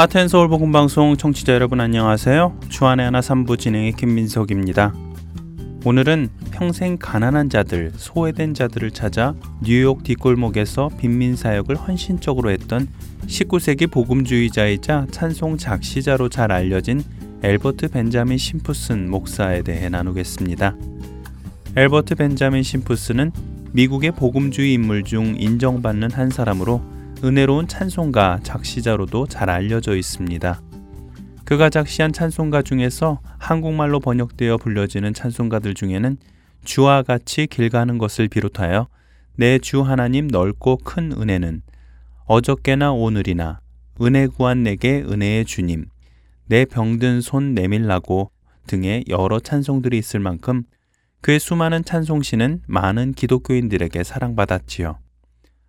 하트앤서울 복음방송 청취자 여러분 안녕하세요. 주안의 하나 3부 진행의 김민석입니다. 오늘은 평생 가난한 자들, 소외된 자들을 찾아 뉴욕 뒷골목에서 빈민 사역을 헌신적으로 했던 19세기 복음주의자이자 찬송 작시자로 잘 알려진 엘버트 벤자민 심푸슨 목사에 대해 나누겠습니다. 엘버트 벤자민 심푸스는 미국의 복음주의 인물 중 인정받는 한 사람으로 은혜로운 찬송가 작시자로도 잘 알려져 있습니다. 그가 작시한 찬송가 중에서 한국말로 번역되어 불려지는 찬송가들 중에는 주와 같이 길 가는 것을 비롯하여 내 주 하나님 넓고 큰 은혜는 어저께나 오늘이나 은혜 구한 내게 은혜의 주님 내 병든 손 내밀라고 등의 여러 찬송들이 있을 만큼 그의 수많은 찬송시는 많은 기독교인들에게 사랑받았지요.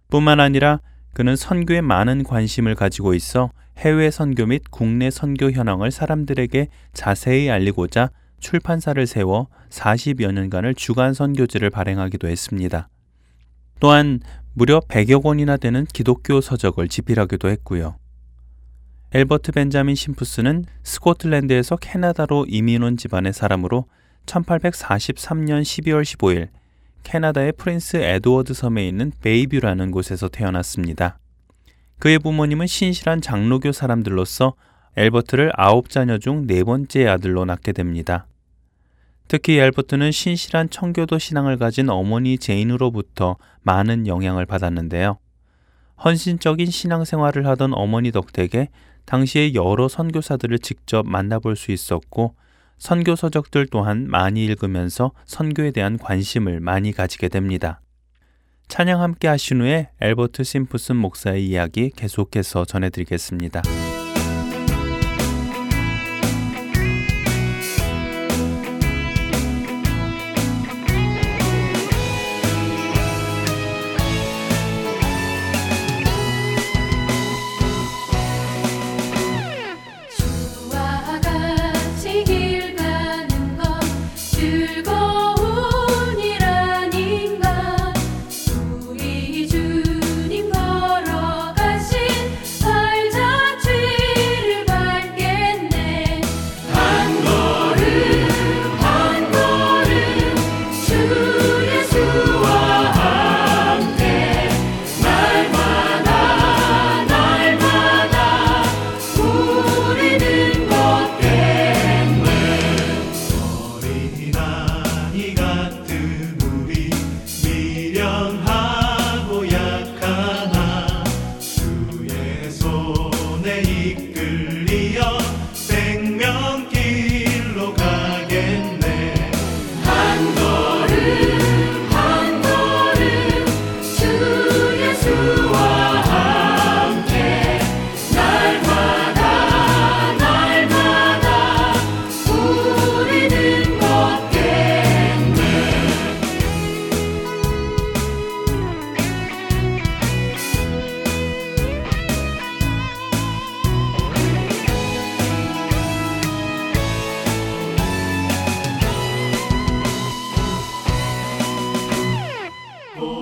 뿐만 아니라 그는 선교에 많은 관심을 가지고 있어 해외 선교 및 국내 선교 현황을 사람들에게 자세히 알리고자 출판사를 세워 40여 년간을 주간 선교지를 발행하기도 했습니다. 또한 무려 100여 권이나 되는 기독교 서적을 집필하기도 했고요. 엘버트 벤자민 심푸스는 스코틀랜드에서 캐나다로 이민 온 집안의 사람으로 1843년 12월 15일 캐나다의 프린스 에드워드 섬에 있는 베이뷰라는 곳에서 태어났습니다. 그의 부모님은 신실한 장로교 사람들로서 엘버트를 아홉 자녀 중 네 번째 아들로 낳게 됩니다. 특히 엘버트는 신실한 청교도 신앙을 가진 어머니 제인으로부터 많은 영향을 받았는데요. 헌신적인 신앙생활을 하던 어머니 덕택에 당시의 여러 선교사들을 직접 만나볼 수 있었고 선교 서적들 또한 많이 읽으면서 선교에 대한 관심을 많이 가지게 됩니다. 찬양 함께 하신 후에 엘버트 심프슨 목사의 이야기 계속해서 전해드리겠습니다.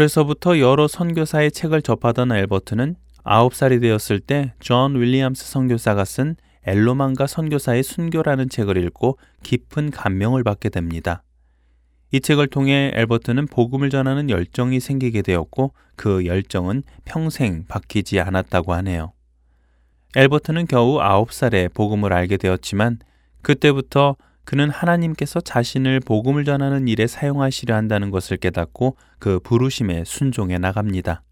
어려서부터 여러 선교사의 책을 접하던 엘버트는 9살이 되었을 때 존 윌리엄스 선교사가 쓴 엘로만가 선교사의 순교라는 책을 읽고 깊은 감명을 받게 됩니다. 이 책을 통해 엘버트는 복음을 전하는 열정이 생기게 되었고 그 열정은 평생 바뀌지 않았다고 하네요. 엘버트는 겨우 9살에 복음을 알게 되었지만 그때부터 그는 하나님께서 자신을 복음을 전하는 일에 사용하시려 한다는 것을 깨닫고 그 부르심에 순종해 나갑니다.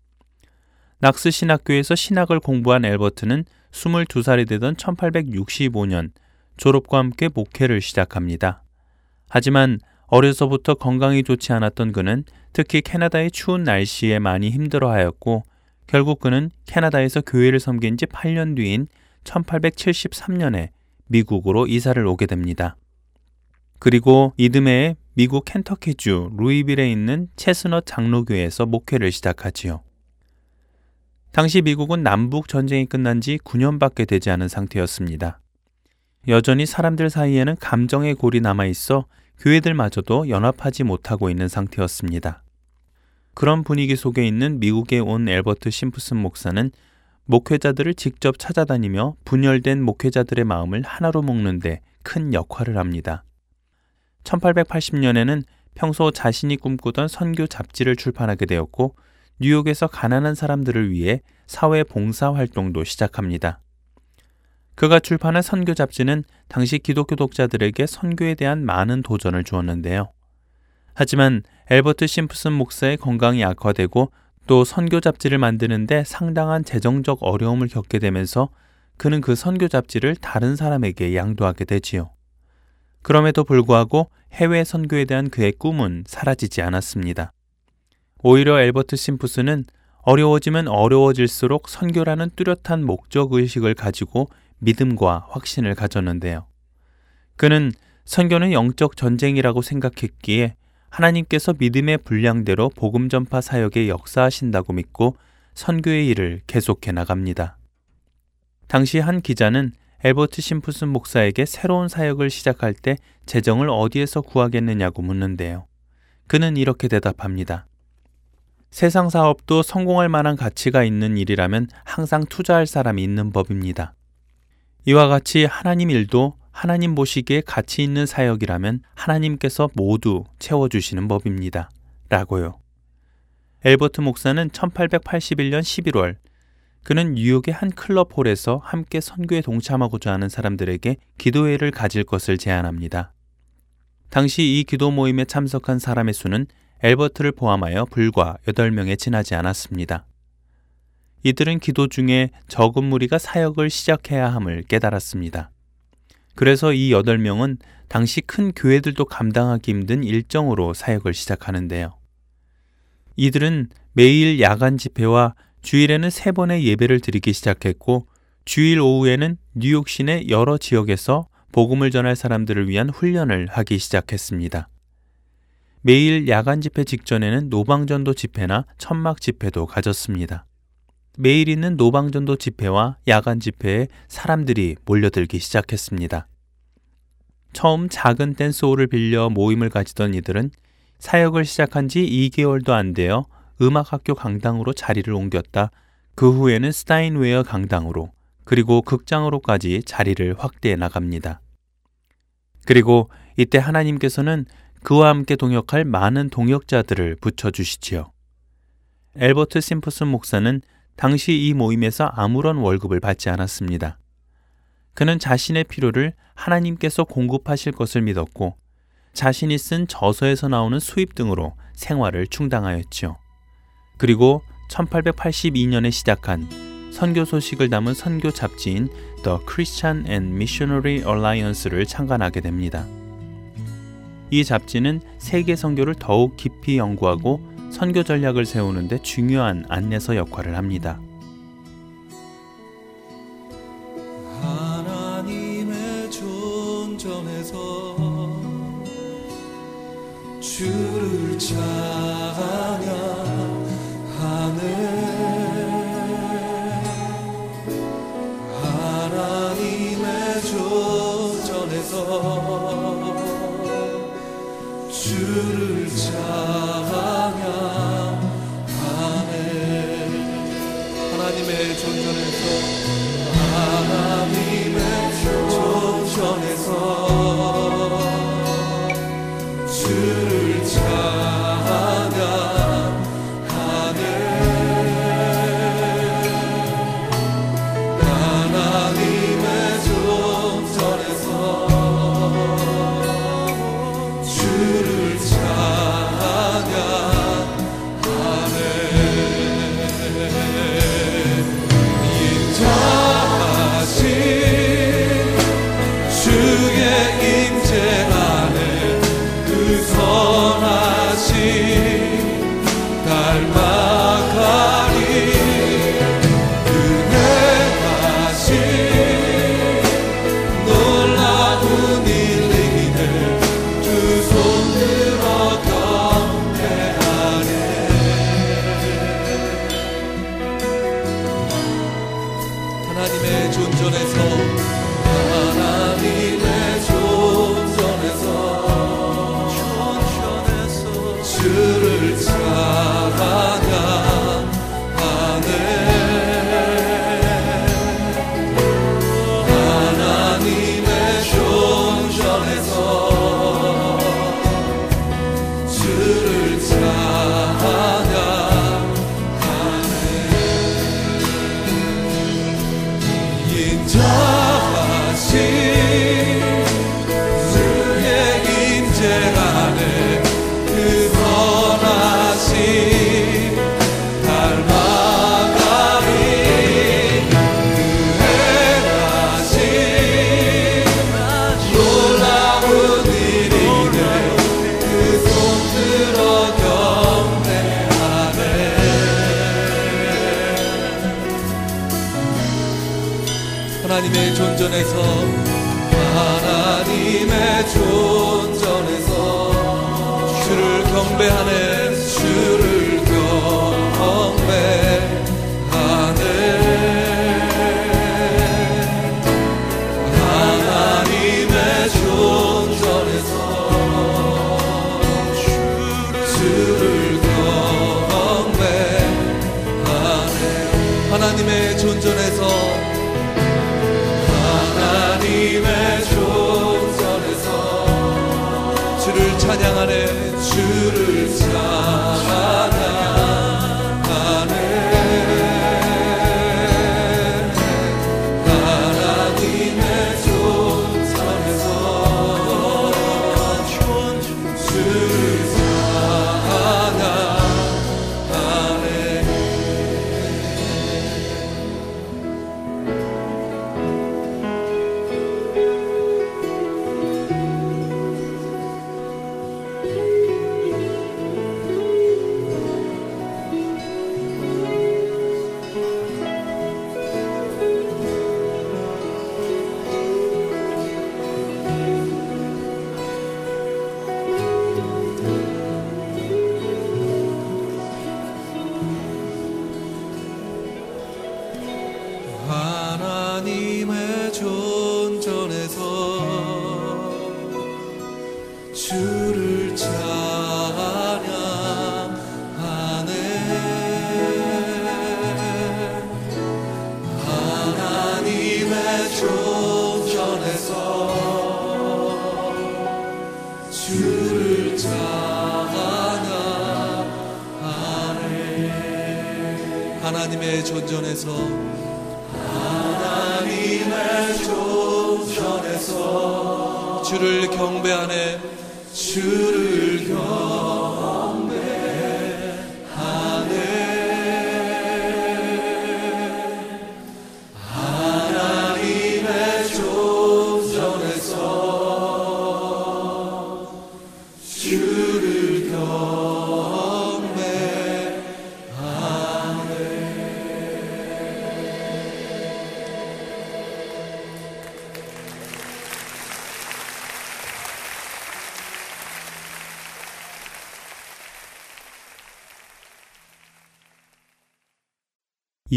낙스 신학교에서 신학을 공부한 엘버트는 22살이 되던 1865년 졸업과 함께 목회를 시작합니다. 하지만 어려서부터 건강이 좋지 않았던 그는 특히 캐나다의 추운 날씨에 많이 힘들어하였고 결국 그는 캐나다에서 교회를 섬긴 지 8년 뒤인 1873년에 미국으로 이사를 오게 됩니다. 그리고 이듬해에 미국 켄터키주 루이빌에 있는 체스넛 장로교에서 목회를 시작하지요. 당시 미국은 남북 전쟁이 끝난 지 9년밖에 되지 않은 상태였습니다. 여전히 사람들 사이에는 감정의 골이 남아 있어 교회들마저도 연합하지 못하고 있는 상태였습니다. 그런 분위기 속에 있는 미국에 온 엘버트 심프슨 목사는 목회자들을 직접 찾아다니며 분열된 목회자들의 마음을 하나로 묶는데 큰 역할을 합니다. 1880년에는 평소 자신이 꿈꾸던 선교 잡지를 출판하게 되었고 뉴욕에서 가난한 사람들을 위해 사회 봉사 활동도 시작합니다. 그가 출판한 선교 잡지는 당시 기독교 독자들에게 선교에 대한 많은 도전을 주었는데요. 하지만 엘버트 심프슨 목사의 건강이 악화되고 또 선교 잡지를 만드는데 상당한 재정적 어려움을 겪게 되면서 그는 그 선교 잡지를 다른 사람에게 양도하게 되지요. 그럼에도 불구하고 해외 선교에 대한 그의 꿈은 사라지지 않았습니다. 오히려 엘버트 심프스는 어려워지면 어려워질수록 선교라는 뚜렷한 목적 의식을 가지고 믿음과 확신을 가졌는데요. 그는 선교는 영적 전쟁이라고 생각했기에 하나님께서 믿음의 분량대로 복음 전파 사역에 역사하신다고 믿고 선교의 일을 계속해 나갑니다. 당시 한 기자는 엘버트 심프슨 목사에게 새로운 사역을 시작할 때 재정을 어디에서 구하겠느냐고 묻는데요. 그는 이렇게 대답합니다. 세상 사업도 성공할 만한 가치가 있는 일이라면 항상 투자할 사람이 있는 법입니다. 이와 같이 하나님 일도 하나님 보시기에 가치 있는 사역이라면 하나님께서 모두 채워주시는 법입니다. 라고요. 엘버트 목사는 1881년 11월 그는 뉴욕의 한 클럽 홀에서 함께 선교에 동참하고자 하는 사람들에게 기도회를 가질 것을 제안합니다. 당시 이 기도 모임에 참석한 사람의 수는 엘버트를 포함하여 불과 8명에 지나지 않았습니다. 이들은 기도 중에 적은 무리가 사역을 시작해야 함을 깨달았습니다. 그래서 이 8명은 당시 큰 교회들도 감당하기 힘든 일정으로 사역을 시작하는데요. 이들은 매일 야간 집회와 주일에는 세 번의 예배를 드리기 시작했고 주일 오후에는 뉴욕 시내 여러 지역에서 복음을 전할 사람들을 위한 훈련을 하기 시작했습니다. 매일 야간 집회 직전에는 노방전도 집회나 천막 집회도 가졌습니다. 매일 있는 노방전도 집회와 야간 집회에 사람들이 몰려들기 시작했습니다. 처음 작은 댄스홀을 빌려 모임을 가지던 이들은 사역을 시작한 지 2개월도 안 되어 음악학교 강당으로 자리를 옮겼다. 그 후에는 스타인웨어 강당으로 그리고 극장으로까지 자리를 확대해 나갑니다. 그리고 이때 하나님께서는 그와 함께 동역할 많은 동역자들을 붙여주시지요. 엘버트 심프슨 목사는 당시 이 모임에서 아무런 월급을 받지 않았습니다. 그는 자신의 필요를 하나님께서 공급하실 것을 믿었고 자신이 쓴 저서에서 나오는 수입 등으로 생활을 충당하였지요. 그리고 1882년에 시작한 선교 소식을 담은 선교 잡지인 The Christian and Missionary Alliance를 창간하게 됩니다. 이 잡지는 세계 선교를 더욱 깊이 연구하고 선교 전략을 세우는데 중요한 안내서 역할을 합니다. 하나님의 존전에서 주를 찬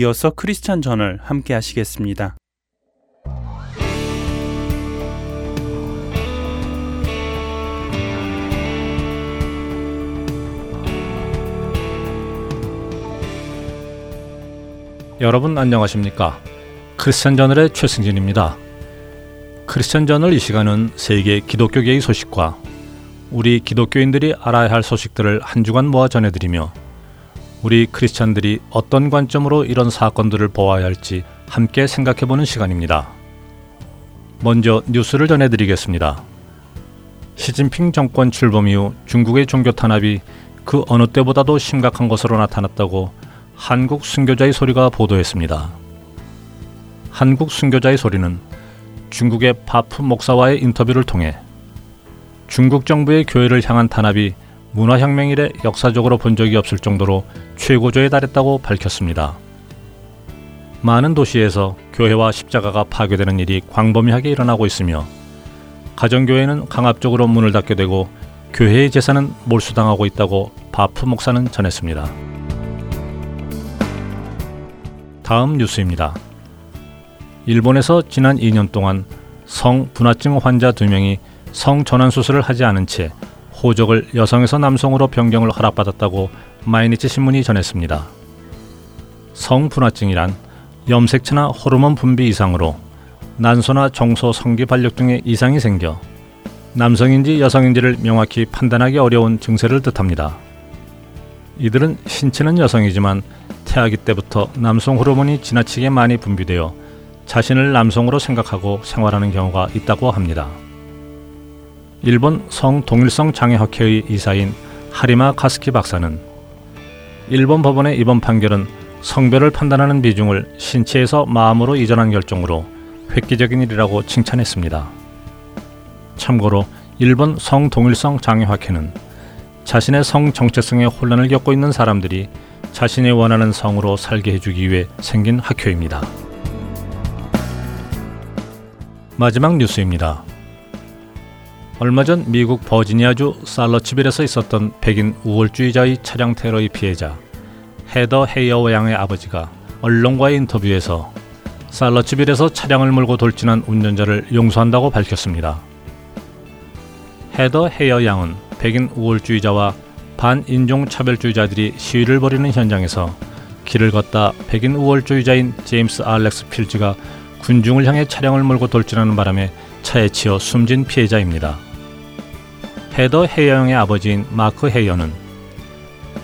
이어서 크리스찬 전을 함께 하시겠습니다. 여러분 안녕하십니까? 크리스천 저널의 최승진입니다. 크리스천 저널 이 시간은 세계 기독교계의 소식과 우리 기독교인들이 알아야 할 소식들을 한 주간 모아 전해드리며 우리 크리스찬들이 어떤 관점으로 이런 사건들을 보아야 할지 함께 생각해 보는 시간입니다. 먼저 뉴스를 전해드리겠습니다. 시진핑 정권 출범 이후 중국의 종교 탄압이 그 어느 때보다도 심각한 것으로 나타났다고 한국 순교자의 소리가 보도했습니다. 한국 순교자의 소리는 중국의 파프 목사와의 인터뷰를 통해 중국 정부의 교회를 향한 탄압이 문화혁명 이래 역사적으로 본 적이 없을 정도로 최고조에 달했다고 밝혔습니다. 많은 도시에서 교회와 십자가가 파괴되는 일이 광범위하게 일어나고 있으며 가정교회는 강압적으로 문을 닫게 되고 교회의 재산은 몰수당하고 있다고 바프 목사는 전했습니다. 다음 뉴스입니다. 일본에서 지난 2년 동안 성분화증 환자 2명이 성전환 수술을 하지 않은 채 호적을 여성에서 남성으로 변경을 허락받았다고 마이니치 신문이 전했습니다. 성분화증이란 염색체나 호르몬 분비 이상으로 난소나 정소 성기 발력 등의 이상이 생겨 남성인지 여성인지를 명확히 판단하기 어려운 증세를 뜻합니다. 이들은 신체는 여성이지만 태아기 때부터 남성 호르몬이 지나치게 많이 분비되어 자신을 남성으로 생각하고 생활하는 경우가 있다고 합니다. 일본 성동일성 장애학회의 이사인 하리마 카스키 박사는 일본 법원의 이번 판결은 성별을 판단하는 비중을 신체에서 마음으로 이전한 결정으로 획기적인 일이라고 칭찬했습니다. 참고로 일본 성동일성 장애학회는 자신의 성 정체성에 혼란을 겪고 있는 사람들이 자신이 원하는 성으로 살게 해주기 위해 생긴 학교입니다. 마지막 뉴스입니다. 얼마 전 미국 버지니아주 살러치빌에서 있었던 백인 우월주의자의 차량 테러의 피해자 헤더 헤이어 양의 아버지가 언론과의 인터뷰에서 살러치빌에서 차량을 몰고 돌진한 운전자를 용서한다고 밝혔습니다. 헤더 헤이어 양은 백인 우월주의자와 반인종 차별주의자들이 시위를 벌이는 현장에서 길을 걷다 백인 우월주의자인 제임스 알렉스 필즈가 군중을 향해 차량을 몰고 돌진하는 바람에 차에 치여 숨진 피해자입니다. 헤더 헤이어의 아버지인 마크 헤이어는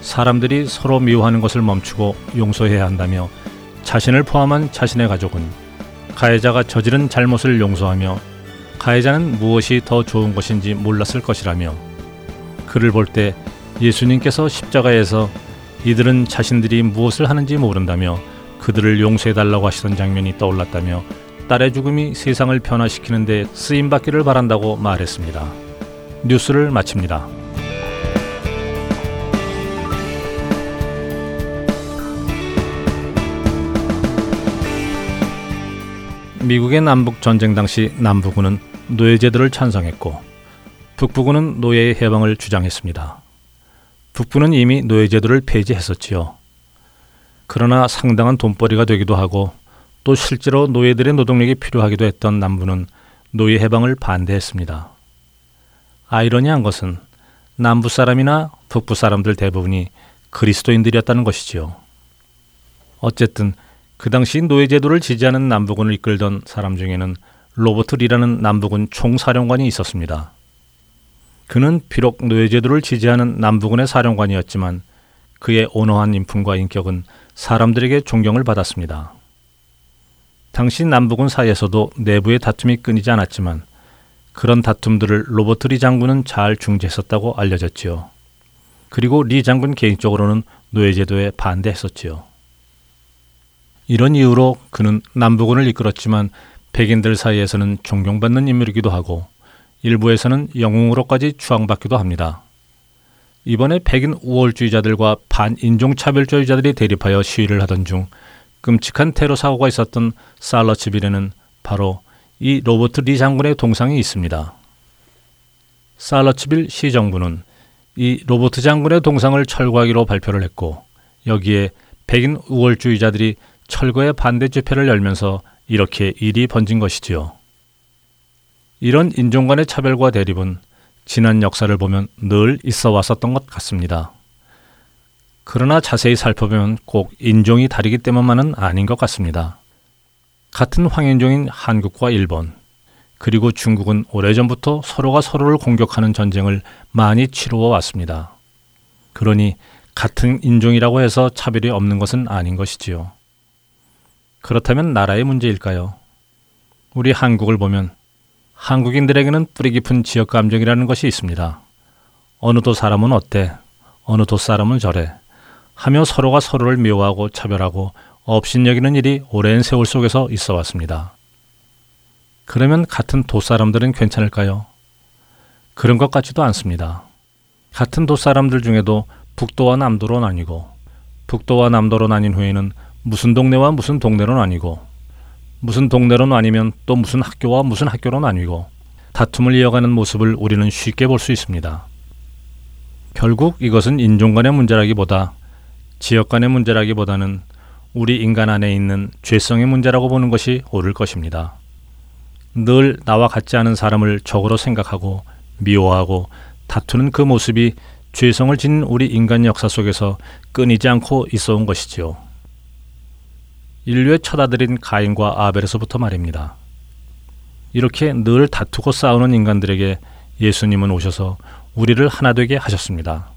사람들이 서로 미워하는 것을 멈추고 용서해야 한다며 자신을 포함한 자신의 가족은 가해자가 저지른 잘못을 용서하며 가해자는 무엇이 더 좋은 것인지 몰랐을 것이라며 그를 볼 때 예수님께서 십자가에서 이들은 자신들이 무엇을 하는지 모른다며 그들을 용서해달라고 하시던 장면이 떠올랐다며 딸의 죽음이 세상을 변화시키는데 쓰임받기를 바란다고 말했습니다. 뉴스를 마칩니다. 미국의 남북 전쟁 당시 남부군은 노예 제도를 찬성했고 북부군은 노예의 해방을 주장했습니다. 북부는 이미 노예 제도를 폐지했었지요. 그러나 상당한 돈벌이가 되기도 하고 또 실제로 노예들의 노동력이 필요하기도 했던 남부는 노예 해방을 반대했습니다. 아이러니한 것은 남부 사람이나 북부 사람들 대부분이 그리스도인들이었다는 것이지요. 어쨌든 그 당시 노예 제도를 지지하는 남부군을 이끌던 사람 중에는 로버트 리라는 남부군 총사령관이 있었습니다. 그는 비록 노예 제도를 지지하는 남부군의 사령관이었지만 그의 온화한 인품과 인격은 사람들에게 존경을 받았습니다. 당시 남부군 사이에서도 내부의 다툼이 끊이지 않았지만 그런 다툼들을 로버트 리 장군은 잘 중재했었다고 알려졌지요. 그리고 리 장군 개인적으로는 노예제도에 반대했었지요. 이런 이유로 그는 남부군을 이끌었지만 백인들 사이에서는 존경받는 인물이기도 하고 일부에서는 영웅으로까지 추앙받기도 합니다. 이번에 백인 우월주의자들과 반인종차별주의자들이 대립하여 시위를 하던 중 끔찍한 테러 사고가 있었던 살러치빌에는 바로 이 로버트 리 장군의 동상이 있습니다. 살러치빌 시정부는 이 로버트 장군의 동상을 철거하기로 발표를 했고 여기에 백인 우월주의자들이 철거의 반대 집회를 열면서 이렇게 일이 번진 것이지요. 이런 인종 간의 차별과 대립은 지난 역사를 보면 늘 있어 왔었던 것 같습니다. 그러나 자세히 살펴보면 꼭 인종이 다르기 때문만은 아닌 것 같습니다. 같은 황인종인 한국과 일본, 그리고 중국은 오래전부터 서로가 서로를 공격하는 전쟁을 많이 치루어 왔습니다. 그러니 같은 인종이라고 해서 차별이 없는 것은 아닌 것이지요. 그렇다면 나라의 문제일까요? 우리 한국을 보면 한국인들에게는 뿌리 깊은 지역 감정이라는 것이 있습니다. 어느 도 사람은 어때? 어느 도 사람은 저래? 하며 서로가 서로를 미워하고 차별하고 업신여기는 일이 오랜 세월 속에서 있어 왔습니다. 그러면 같은 도 사람들은 괜찮을까요? 그런 것 같지도 않습니다. 같은 도 사람들 중에도 북도와 남도로 나뉘고 북도와 남도로 나뉜 후에는 무슨 동네와 무슨 동네로 나뉘고 무슨 동네로 나뉘면 또 무슨 학교와 무슨 학교로 나뉘고 다툼을 이어가는 모습을 우리는 쉽게 볼 수 있습니다. 결국 이것은 인종 간의 문제라기보다 지역 간의 문제라기보다는 우리 인간 안에 있는 죄성의 문제라고 보는 것이 옳을 것입니다. 늘 나와 같지 않은 사람을 적으로 생각하고 미워하고 다투는 그 모습이 죄성을 지닌 우리 인간 역사 속에서 끊이지 않고 있어 온 것이지요. 인류의 첫 아들인 가인과 아벨에서부터 말입니다. 이렇게 늘 다투고 싸우는 인간들에게 예수님은 오셔서 우리를 하나 되게 하셨습니다.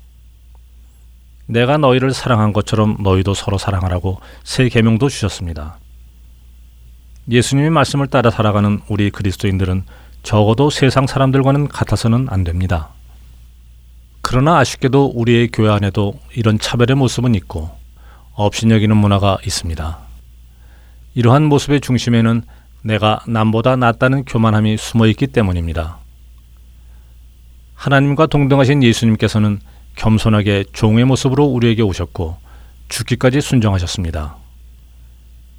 내가 너희를 사랑한 것처럼 너희도 서로 사랑하라고 새 계명도 주셨습니다. 예수님의 말씀을 따라 살아가는 우리 그리스도인들은 적어도 세상 사람들과는 같아서는 안 됩니다. 그러나 아쉽게도 우리의 교회 안에도 이런 차별의 모습은 있고 업신여기는 문화가 있습니다. 이러한 모습의 중심에는 내가 남보다 낫다는 교만함이 숨어 있기 때문입니다. 하나님과 동등하신 예수님께서는 겸손하게 종의 모습으로 우리에게 오셨고 죽기까지 순종하셨습니다.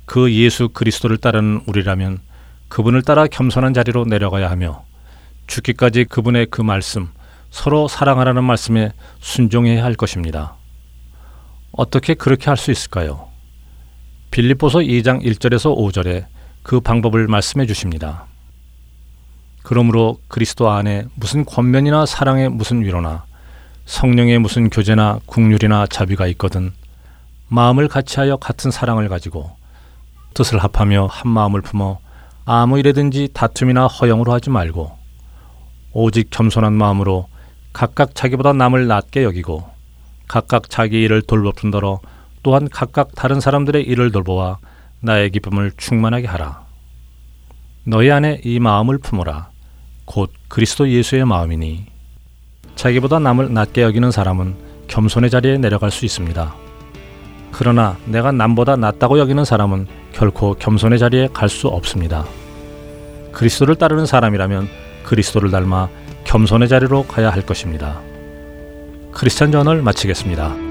그 예수 그리스도를 따르는 우리라면 그분을 따라 겸손한 자리로 내려가야 하며 죽기까지 그분의 그 말씀, 서로 사랑하라는 말씀에 순종해야 할 것입니다. 어떻게 그렇게 할 수 있을까요? 빌립보서 2장 1절에서 5절에 그 방법을 말씀해 주십니다. 그러므로 그리스도 안에 무슨 권면이나 사랑의 무슨 위로나 성령의 무슨 교제나 국률이나 자비가 있거든 마음을 같이하여 같은 사랑을 가지고 뜻을 합하며 한 마음을 품어 아무 일에든지 다툼이나 허영으로 하지 말고 오직 겸손한 마음으로 각각 자기보다 남을 낮게 여기고 각각 자기 일을 돌보픈더러 또한 각각 다른 사람들의 일을 돌보아 나의 기쁨을 충만하게 하라. 너희 안에 이 마음을 품어라. 곧 그리스도 예수의 마음이니 자기보다 남을 낮게 여기는 사람은 겸손의 자리에 내려갈 수 있습니다. 그러나 내가 남보다 낫다고 여기는 사람은 결코 겸손의 자리에 갈 수 없습니다. 그리스도를 따르는 사람이라면 그리스도를 닮아 겸손의 자리로 가야 할 것입니다. 크리스찬 전을 마치겠습니다.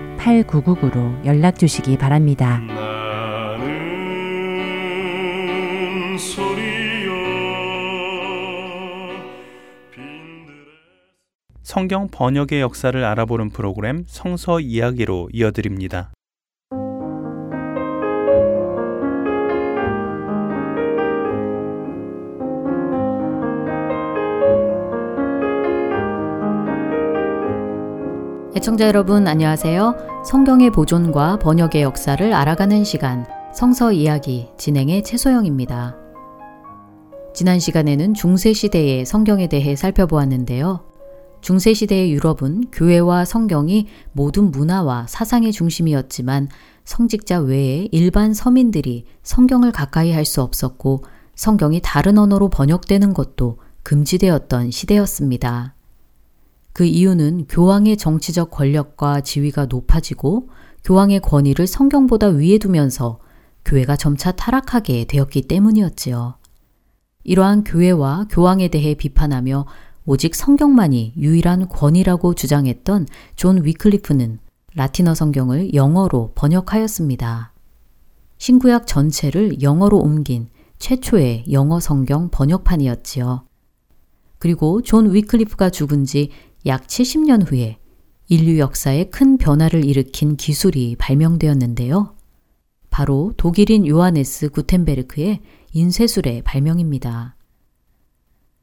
8999로 연락 주시기 바랍니다. 성경 번역의 역사를 알아보는 프로그램 성서 이야기로 이어드립니다. 애청자 여러분 안녕하세요. 성경의 보존과 번역의 역사를 알아가는 시간 성서 이야기 진행의 최소영입니다. 지난 시간에는 중세 시대의 성경에 대해 살펴보았는데요. 중세 시대의 유럽은 교회와 성경이 모든 문화와 사상의 중심이었지만 성직자 외에 일반 서민들이 성경을 가까이 할 수 없었고 성경이 다른 언어로 번역되는 것도 금지되었던 시대였습니다. 그 이유는 교황의 정치적 권력과 지위가 높아지고 교황의 권위를 성경보다 위에 두면서 교회가 점차 타락하게 되었기 때문이었지요. 이러한 교회와 교황에 대해 비판하며 오직 성경만이 유일한 권위라고 주장했던 존 위클리프는 라틴어 성경을 영어로 번역하였습니다. 신구약 전체를 영어로 옮긴 최초의 영어 성경 번역판이었지요. 그리고 존 위클리프가 죽은 지 약 70년 후에 인류 역사에 큰 변화를 일으킨 기술이 발명되었는데요. 바로 독일인 요하네스 구텐베르크의 인쇄술의 발명입니다.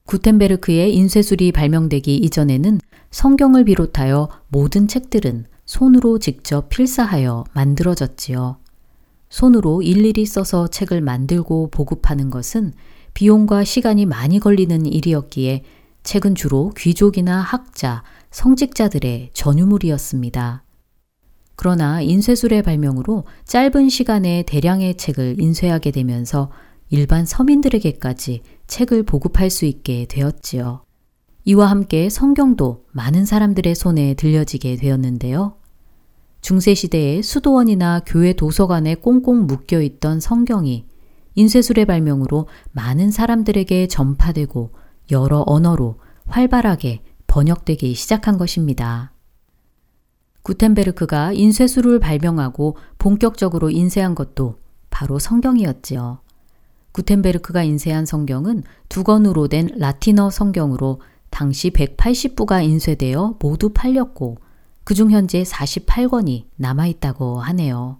구텐베르크의 인쇄술이 발명되기 이전에는 성경을 비롯하여 모든 책들은 손으로 직접 필사하여 만들어졌지요. 손으로 일일이 써서 책을 만들고 보급하는 것은 비용과 시간이 많이 걸리는 일이었기에 책은 주로 귀족이나 학자, 성직자들의 전유물이었습니다. 그러나 인쇄술의 발명으로 짧은 시간에 대량의 책을 인쇄하게 되면서 일반 서민들에게까지 책을 보급할 수 있게 되었지요. 이와 함께 성경도 많은 사람들의 손에 들려지게 되었는데요. 중세시대에 수도원이나 교회 도서관에 꽁꽁 묶여 있던 성경이 인쇄술의 발명으로 많은 사람들에게 전파되고 여러 언어로 활발하게 번역되기 시작한 것입니다. 구텐베르크가 인쇄술을 발명하고 본격적으로 인쇄한 것도 바로 성경이었지요. 구텐베르크가 인쇄한 성경은 두 권으로 된 라틴어 성경으로 당시 180부가 인쇄되어 모두 팔렸고 그중 현재 48권이 남아있다고 하네요.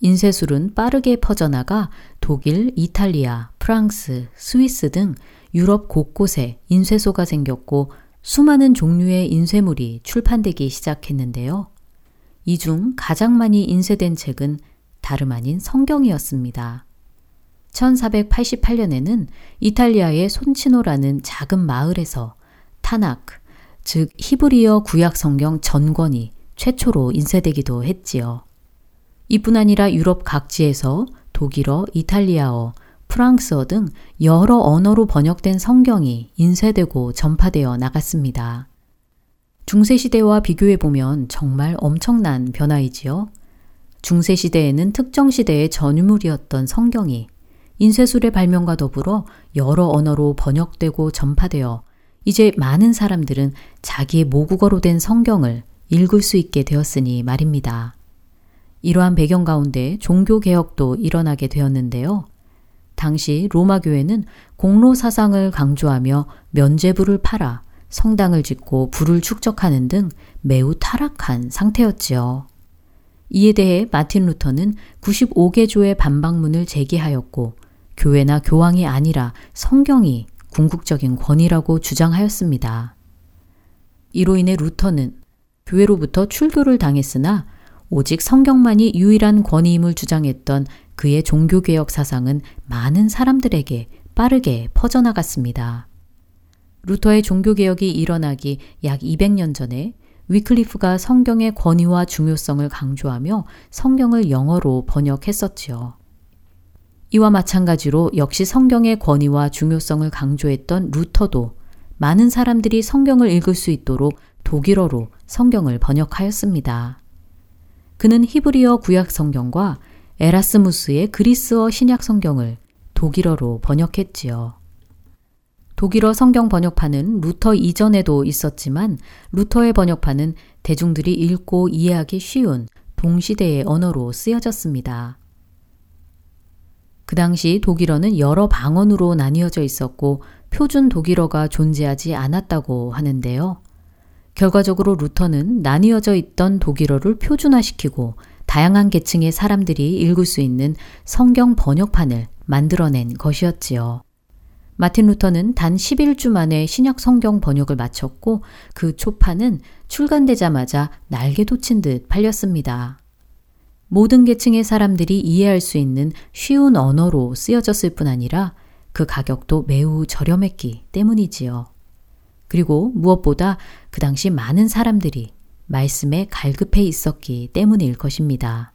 인쇄술은 빠르게 퍼져나가 독일, 이탈리아, 프랑스, 스위스 등 유럽 곳곳에 인쇄소가 생겼고 수많은 종류의 인쇄물이 출판되기 시작했는데요. 이 중 가장 많이 인쇄된 책은 다름 아닌 성경이었습니다. 1488년에는 이탈리아의 손치노라는 작은 마을에서 타나크, 즉 히브리어 구약 성경 전권이 최초로 인쇄되기도 했지요. 이뿐 아니라 유럽 각지에서 독일어, 이탈리아어, 프랑스어 등 여러 언어로 번역된 성경이 인쇄되고 전파되어 나갔습니다. 중세시대와 비교해 보면 정말 엄청난 변화이지요. 중세시대에는 특정 시대의 전유물이었던 성경이 인쇄술의 발명과 더불어 여러 언어로 번역되고 전파되어 이제 많은 사람들은 자기의 모국어로 된 성경을 읽을 수 있게 되었으니 말입니다. 이러한 배경 가운데 종교개혁도 일어나게 되었는데요. 당시 로마 교회는 공로 사상을 강조하며 면죄부를 팔아 성당을 짓고 부를 축적하는 등 매우 타락한 상태였지요. 이에 대해 마틴 루터는 95개 조의 반박문을 제기하였고 교회나 교황이 아니라 성경이 궁극적인 권위라고 주장하였습니다. 이로 인해 루터는 교회로부터 출교를 당했으나 오직 성경만이 유일한 권위임을 주장했던 그의 종교개혁 사상은 많은 사람들에게 빠르게 퍼져나갔습니다. 루터의 종교개혁이 일어나기 약 200년 전에 위클리프가 성경의 권위와 중요성을 강조하며 성경을 영어로 번역했었지요. 이와 마찬가지로 역시 성경의 권위와 중요성을 강조했던 루터도 많은 사람들이 성경을 읽을 수 있도록 독일어로 성경을 번역하였습니다. 그는 히브리어 구약 성경과 에라스무스의 그리스어 신약 성경을 독일어로 번역했지요. 독일어 성경 번역판은 루터 이전에도 있었지만 루터의 번역판은 대중들이 읽고 이해하기 쉬운 동시대의 언어로 쓰여졌습니다. 그 당시 독일어는 여러 방언으로 나뉘어져 있었고 표준 독일어가 존재하지 않았다고 하는데요. 결과적으로 루터는 나뉘어져 있던 독일어를 표준화시키고 다양한 계층의 사람들이 읽을 수 있는 성경 번역판을 만들어낸 것이었지요. 마틴 루터는 단 11주 만에 신약 성경 번역을 마쳤고 그 초판은 출간되자마자 날개 돋친 듯 팔렸습니다. 모든 계층의 사람들이 이해할 수 있는 쉬운 언어로 쓰여졌을 뿐 아니라 그 가격도 매우 저렴했기 때문이지요. 그리고 무엇보다 그 당시 많은 사람들이 말씀에 갈급해 있었기 때문일 것입니다.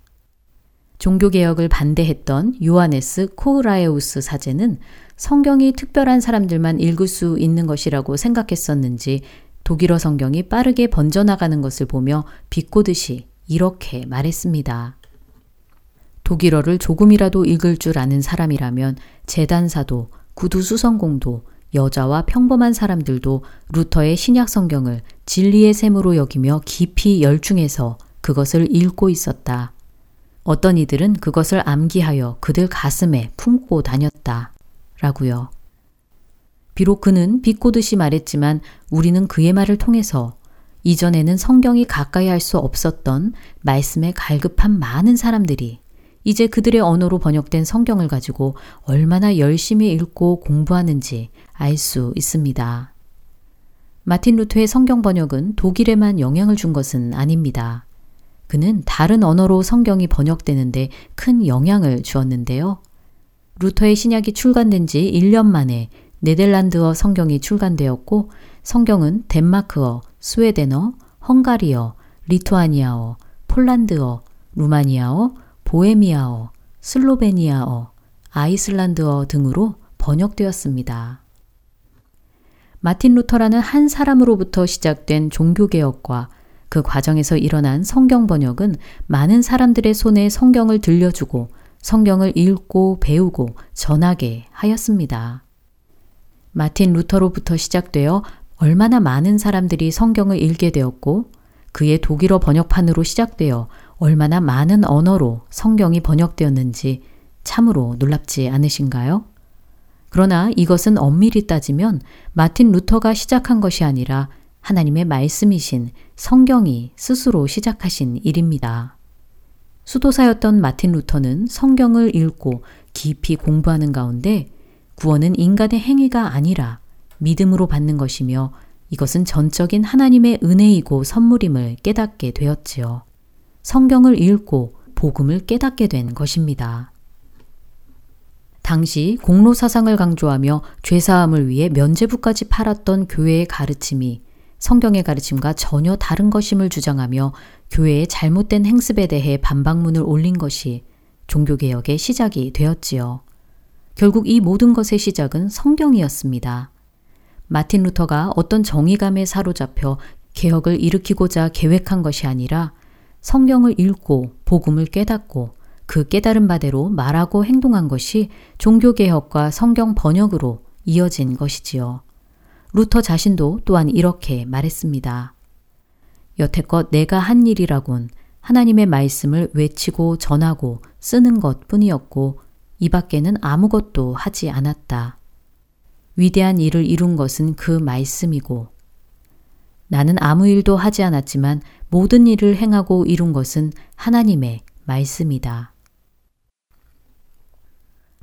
종교개혁을 반대했던 요하네스 코우라에우스 사제는 성경이 특별한 사람들만 읽을 수 있는 것이라고 생각했었는지 독일어 성경이 빠르게 번져나가는 것을 보며 비꼬듯이 이렇게 말했습니다. 독일어를 조금이라도 읽을 줄 아는 사람이라면 재단사도 구두수성공도 여자와 평범한 사람들도 루터의 신약 성경을 진리의 셈으로 여기며 깊이 열중해서 그것을 읽고 있었다. 어떤 이들은 그것을 암기하여 그들 가슴에 품고 다녔다. 라고요. 비록 그는 비꼬듯이 말했지만 우리는 그의 말을 통해서 이전에는 성경이 가까이 할 수 없었던 말씀에 갈급한 많은 사람들이 이제 그들의 언어로 번역된 성경을 가지고 얼마나 열심히 읽고 공부하는지 알 수 있습니다. 마틴 루터의 성경 번역은 독일에만 영향을 준 것은 아닙니다. 그는 다른 언어로 성경이 번역되는데 큰 영향을 주었는데요. 루터의 신약이 출간된 지 1년 만에 네덜란드어 성경이 출간되었고 성경은 덴마크어, 스웨덴어, 헝가리어, 리투아니아어, 폴란드어, 루마니아어, 보헤미아어, 슬로베니아어, 아이슬란드어 등으로 번역되었습니다. 마틴 루터라는 한 사람으로부터 시작된 종교개혁과 그 과정에서 일어난 성경 번역은 많은 사람들의 손에 성경을 들려주고 성경을 읽고 배우고 전하게 하였습니다. 마틴 루터로부터 시작되어 얼마나 많은 사람들이 성경을 읽게 되었고 그의 독일어 번역판으로 시작되어 얼마나 많은 언어로 성경이 번역되었는지 참으로 놀랍지 않으신가요? 그러나 이것은 엄밀히 따지면 마틴 루터가 시작한 것이 아니라 하나님의 말씀이신 성경이 스스로 시작하신 일입니다. 수도사였던 마틴 루터는 성경을 읽고 깊이 공부하는 가운데 구원은 인간의 행위가 아니라 믿음으로 받는 것이며 이것은 전적인 하나님의 은혜이고 선물임을 깨닫게 되었지요. 성경을 읽고 복음을 깨닫게 된 것입니다. 당시 공로 사상을 강조하며 죄사함을 위해 면죄부까지 팔았던 교회의 가르침이 성경의 가르침과 전혀 다른 것임을 주장하며 교회의 잘못된 행습에 대해 반박문을 올린 것이 종교개혁의 시작이 되었지요. 결국 이 모든 것의 시작은 성경이었습니다. 마틴 루터가 어떤 정의감에 사로잡혀 개혁을 일으키고자 계획한 것이 아니라 성경을 읽고 복음을 깨닫고 그 깨달은 바대로 말하고 행동한 것이 종교개혁과 성경 번역으로 이어진 것이지요. 루터 자신도 또한 이렇게 말했습니다. 여태껏 내가 한 일이라곤 하나님의 말씀을 외치고 전하고 쓰는 것 뿐이었고 이 밖에는 아무것도 하지 않았다. 위대한 일을 이룬 것은 그 말씀이고 나는 아무 일도 하지 않았지만 모든 일을 행하고 이룬 것은 하나님의 말씀이다.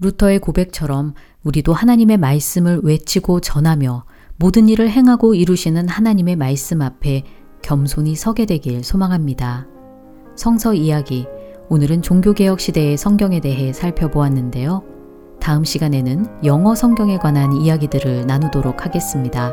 루터의 고백처럼 우리도 하나님의 말씀을 외치고 전하며 모든 일을 행하고 이루시는 하나님의 말씀 앞에 겸손히 서게 되길 소망합니다. 성서 이야기, 오늘은 종교개혁 시대의 성경에 대해 살펴보았는데요. 다음 시간에는 영어 성경에 관한 이야기들을 나누도록 하겠습니다.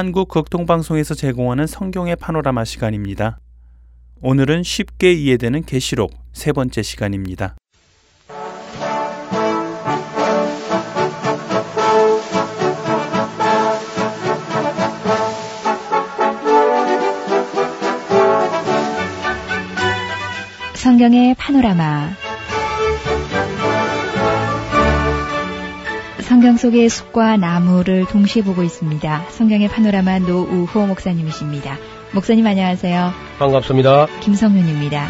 한국 극동방송에서 제공하는 성경의 파노라마 시간입니다. 오늘은 쉽게 이해되는 계시록 세 번째 시간입니다. 성경의 파노라마 성경 속의 숲과 나무를 동시에 보고 있습니다. 성경의 파노라마 노우호 목사님이십니다. 목사님 안녕하세요. 반갑습니다. 김성윤입니다.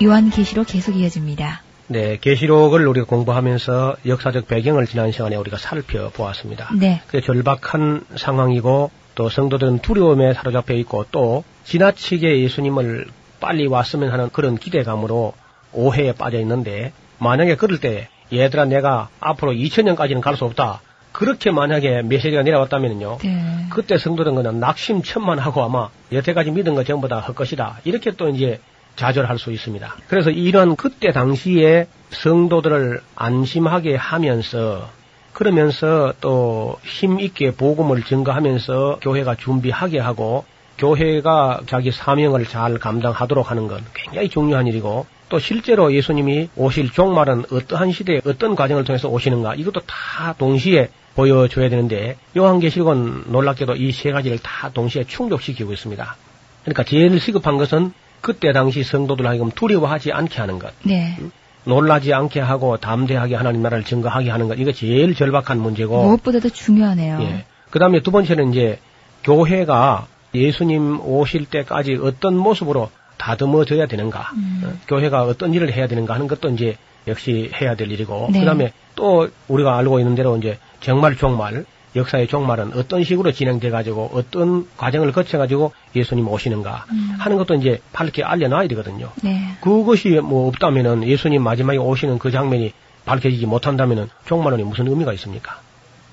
요한계시록 계속 이어집니다. 네, 계시록을 우리가 공부하면서 역사적 배경을 지난 시간에 우리가 살펴보았습니다. 네. 그 절박한 상황이고 또 성도들은 두려움에 사로잡혀 있고 또 지나치게 예수님을 빨리 왔으면 하는 그런 기대감으로 오해에 빠져 있는데 만약에 그럴 때 얘들아 내가 앞으로 2000년까지는 갈 수 없다. 그렇게 만약에 메시지가 내려왔다면요. 네. 그때 성도들은 그냥 낙심천만하고 아마 여태까지 믿은 거 전부 다 헛것이다. 이렇게 또 이제 좌절할 수 있습니다. 그래서 이런 그때 당시에 성도들을 안심하게 하면서 그러면서 또 힘있게 복음을 증거하면서 교회가 준비하게 하고 교회가 자기 사명을 잘 감당하도록 하는 건 굉장히 중요한 일이고 또 실제로 예수님이 오실 종말은 어떠한 시대에 어떤 과정을 통해서 오시는가 이것도 다 동시에 보여줘야 되는데 요한계시록은 놀랍게도 이 세 가지를 다 동시에 충족시키고 있습니다. 그러니까 제일 시급한 것은 그때 당시 성도들 하여금 두려워하지 않게 하는 것. 네. 놀라지 않게 하고 담대하게 하나님 나라를 증거하게 하는 것. 이거 제일 절박한 문제고. 무엇보다도 중요하네요. 예. 그 다음에 두 번째는 이제 교회가 예수님 오실 때까지 어떤 모습으로 다듬어져야 되는가. 음. 어, 교회가 어떤 일을 해야 되는가 하는 것도 이제 역시 해야 될 일이고. 네. 그 다음에 또 우리가 알고 있는 대로 이제 정말 종말, 역사의 종말은 어떤 식으로 진행돼 가지고 어떤 과정을 거쳐 가지고 예수님 오시는가 음. 하는 것도 이제 밝게 알려놔야 되거든요. 네. 그것이 뭐 없다면은 예수님 마지막에 오시는 그 장면이 밝혀지지 못한다면은 종말론이 무슨 의미가 있습니까?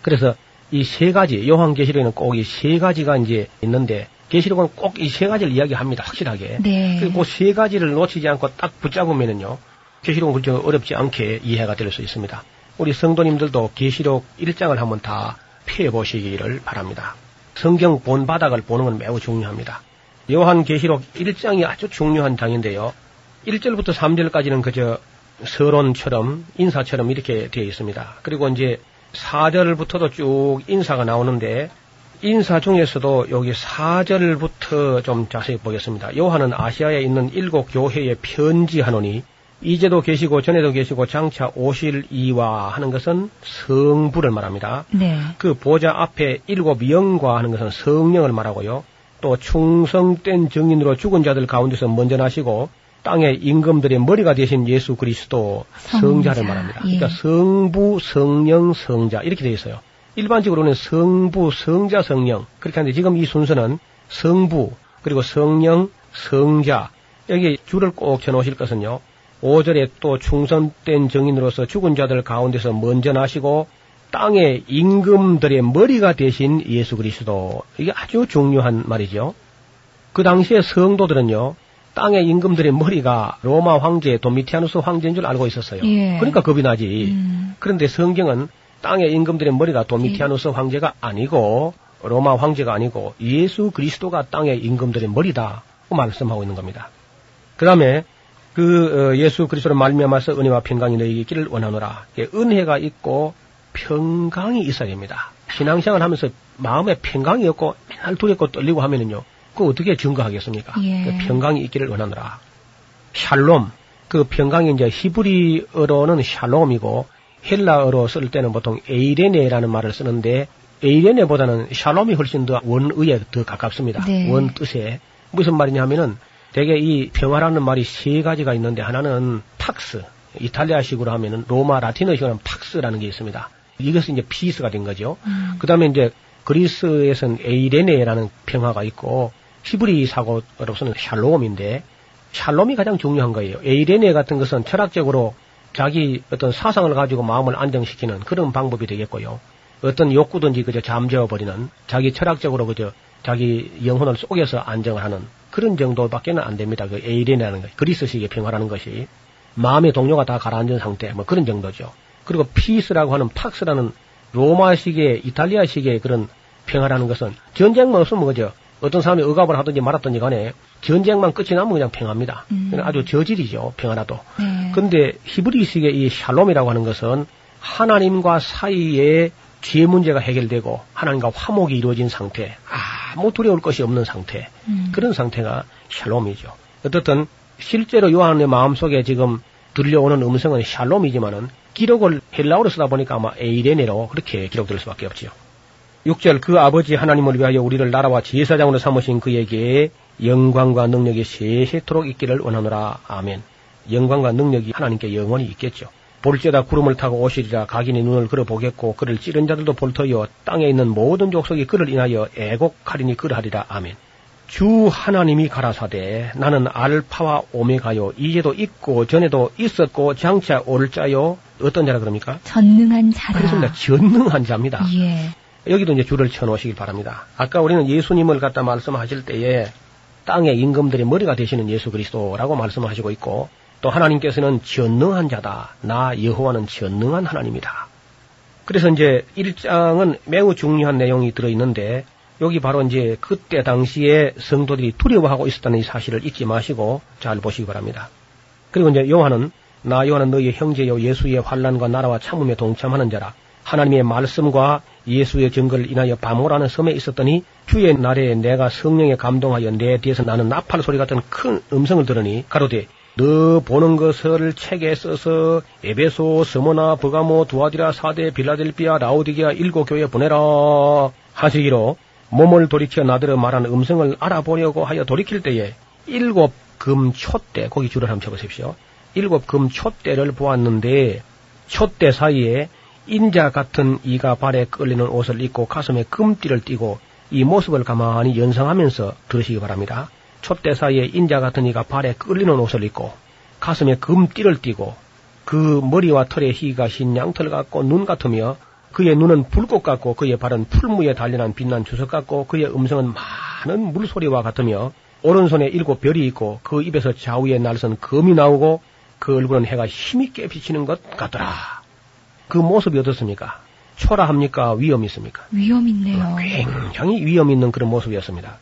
그래서 이 세 가지 요한계시록에는 꼭 이 세 가지가 이제 있는데 계시록은 꼭 이 세 가지를 이야기합니다 확실하게. 네. 그세 그 가지를 놓치지 않고 딱 붙잡으면은요 계시록은 그렇게 어렵지 않게 이해가 될 수 있습니다. 우리 성도님들도 계시록 1장을 한번 다 피해 보시기를 바랍니다. 성경 본 바닥을 보는 건 매우 중요합니다. 요한 계시록 1장이 아주 중요한 장인데요. 1절부터 3절까지는 그저 서론처럼 인사처럼 이렇게 되어 있습니다. 그리고 이제 4절부터도 쭉 인사가 나오는데 인사 중에서도 여기 4절부터 좀 자세히 보겠습니다. 요한은 아시아에 있는 일곱 교회에 편지하노니 이제도 계시고 전에도 계시고 장차 오실 이와 하는 것은 성부를 말합니다. 네. 그 보좌 앞에 일곱 영과 하는 것은 성령을 말하고요. 또 충성된 증인으로 죽은 자들 가운데서 먼저 나시고 땅의 임금들의 머리가 되신 예수 그리스도 성자. 성자를 말합니다. 예. 그러니까 성부, 성령, 성자 이렇게 되어 있어요. 일반적으로는 성부, 성자, 성령 그렇게 하는데 지금 이 순서는 성부 그리고 성령, 성자 여기 줄을 꼭 쳐놓으실 것은요. 5절에 또 충성된 정인으로서 죽은 자들 가운데서 먼저 나시고 땅의 임금들의 머리가 되신 예수 그리스도 이게 아주 중요한 말이죠. 그 당시에 성도들은요. 땅의 임금들의 머리가 로마 황제 도미티아누스 황제인 줄 알고 있었어요. 예. 그러니까 겁이 나지. 음. 그런데 성경은 땅의 임금들의 머리가 도미티아누스 황제가 아니고 로마 황제가 아니고 예수 그리스도가 땅의 임금들의 머리다 고 말씀하고 있는 겁니다. 그 다음에 그 어, 예수 그리스도를 말미암아서 은혜와 평강이 너희에게 있기를 원하노라. 예, 은혜가 있고 평강이 있어야 됩니다. 신앙생활 하면서 마음에 평강이 없고 맨날 두렵고 떨리고 하면은요. 그 어떻게 증거하겠습니까? 예. 그 평강이 있기를 원하노라. 샬롬. 그 평강이 이제 히브리어로는 샬롬이고 헬라어로 쓸 때는 보통 에이레네라는 말을 쓰는데 에이레네보다는 샬롬이 훨씬 더 원의에 더 가깝습니다. 네. 원 뜻에 무슨 말이냐면은 대개 이 평화라는 말이 세 가지가 있는데 하나는 팍스 이탈리아식으로 하면은 로마 라틴어식으로 하면 팍스라는 게 있습니다. 이것은 이제 피스가 된 거죠. 음. 그 다음에 이제 그리스에서는 에이레네라는 평화가 있고 히브리 사고로서는 샬롬인데 샬롬이 가장 중요한 거예요. 에이레네 같은 것은 철학적으로 자기 어떤 사상을 가지고 마음을 안정시키는 그런 방법이 되겠고요. 어떤 욕구든지 그저 잠재워버리는 자기 철학적으로 그저 자기 영혼을 속여서 안정을 하는 그런 정도밖에는 안 됩니다. 그 에이레네라는 것, 그리스식의 평화라는 것이 마음의 동료가 다 가라앉은 상태, 뭐 그런 정도죠. 그리고 피스라고 하는 팍스라는 로마식의 이탈리아식의 그런 평화라는 것은 전쟁만 없으면 그죠. 어떤 사람이 억압을 하든지 말았든지 간에 전쟁만 끝이 나면 그냥 평화입니다. 음. 아주 저질이죠. 평화라도. 네. 근데 히브리식의 이 샬롬이라고 하는 것은 하나님과 사이에 죄 문제가 해결되고 하나님과 화목이 이루어진 상태, 아무 두려울 것이 없는 상태, 음. 그런 상태가 샬롬이죠. 어떻든 실제로 요한의 마음속에 지금 들려오는 음성은 샬롬이지만은 기록을 헬라어로 쓰다 보니까 아마 에이레네로 그렇게 기록될 수밖에 없지요. 6절 그 아버지 하나님을 위하여 우리를 나라와 제사장으로 삼으신 그에게 영광과 능력이 세세토록 있기를 원하노라. 아멘. 영광과 능력이 하나님께 영원히 있겠죠. 볼지어다 구름을 타고 오시리라 각인의 눈을 걸어 보겠고 그를 찌른 자들도 볼터이요 땅에 있는 모든 족속이 그를 인하여 애곡하리니 그러하리라. 아멘. 주 하나님이 가라사대 나는 알파와 오메가요 이제도 있고 전에도 있었고 장차 올 자요 어떤 자라 그럽니까? 전능한 자라. 그렇습니다. 전능한 자입니다. 예. 여기도 이제 줄을 쳐 놓으시길 바랍니다. 아까 우리는 예수님을 갖다 말씀하실 때에 땅의 임금들의 머리가 되시는 예수 그리스도라고 말씀하시고 있고 또 하나님께서는 전능한 자다. 나 여호와는 전능한 하나님이다. 그래서 이제 1장은 매우 중요한 내용이 들어 있는데 여기 바로 이제 그때 당시에 성도들이 두려워하고 있었다는 이 사실을 잊지 마시고 잘 보시기 바랍니다. 그리고 이제 요한은 나 요한은 너희 형제요 예수의 환란과 나라와 참음에 동참하는 자라 하나님의 말씀과 예수의 증거를 인하여 바모라는 섬에 있었더니 주의 날에 내가 성령에 감동하여 내 뒤에서 나는 나팔 소리 같은 큰 음성을 들으니 가로되 너 보는 것을 책에 써서 에베소, 스모나, 버가모, 두아디라, 사대, 빌라델비아, 라오디게아 일곱 교회 보내라 하시기로 몸을 돌이켜 나들어 말하는 음성을 알아보려고 하여 돌이킬 때에 일곱 금 촛대 거기 줄을 한번 쳐보십시오. 일곱 금 촛대를 보았는데 촛대 사이에 인자 같은 이가 발에 끌리는 옷을 입고 가슴에 금띠를 띠고 이 모습을 가만히 연상하면서 들으시기 바랍니다. 촛대 사이에 인자 같은 이가 발에 끌리는 옷을 입고 가슴에 금띠를 띠고 그 머리와 털의 희가 흰 양털 같고 눈 같으며 그의 눈은 불꽃 같고 그의 발은 풀무에 달려난 빛난 주석 같고 그의 음성은 많은 물소리와 같으며 오른손에 일곱 별이 있고 그 입에서 좌우에 날선 검이 나오고 그 얼굴은 해가 힘있게 비치는 것 같더라. 그 모습이 어떻습니까? 초라합니까? 위험이 있습니까? 위험 있네요. 굉장히 위험 있는 그런 모습이었습니다.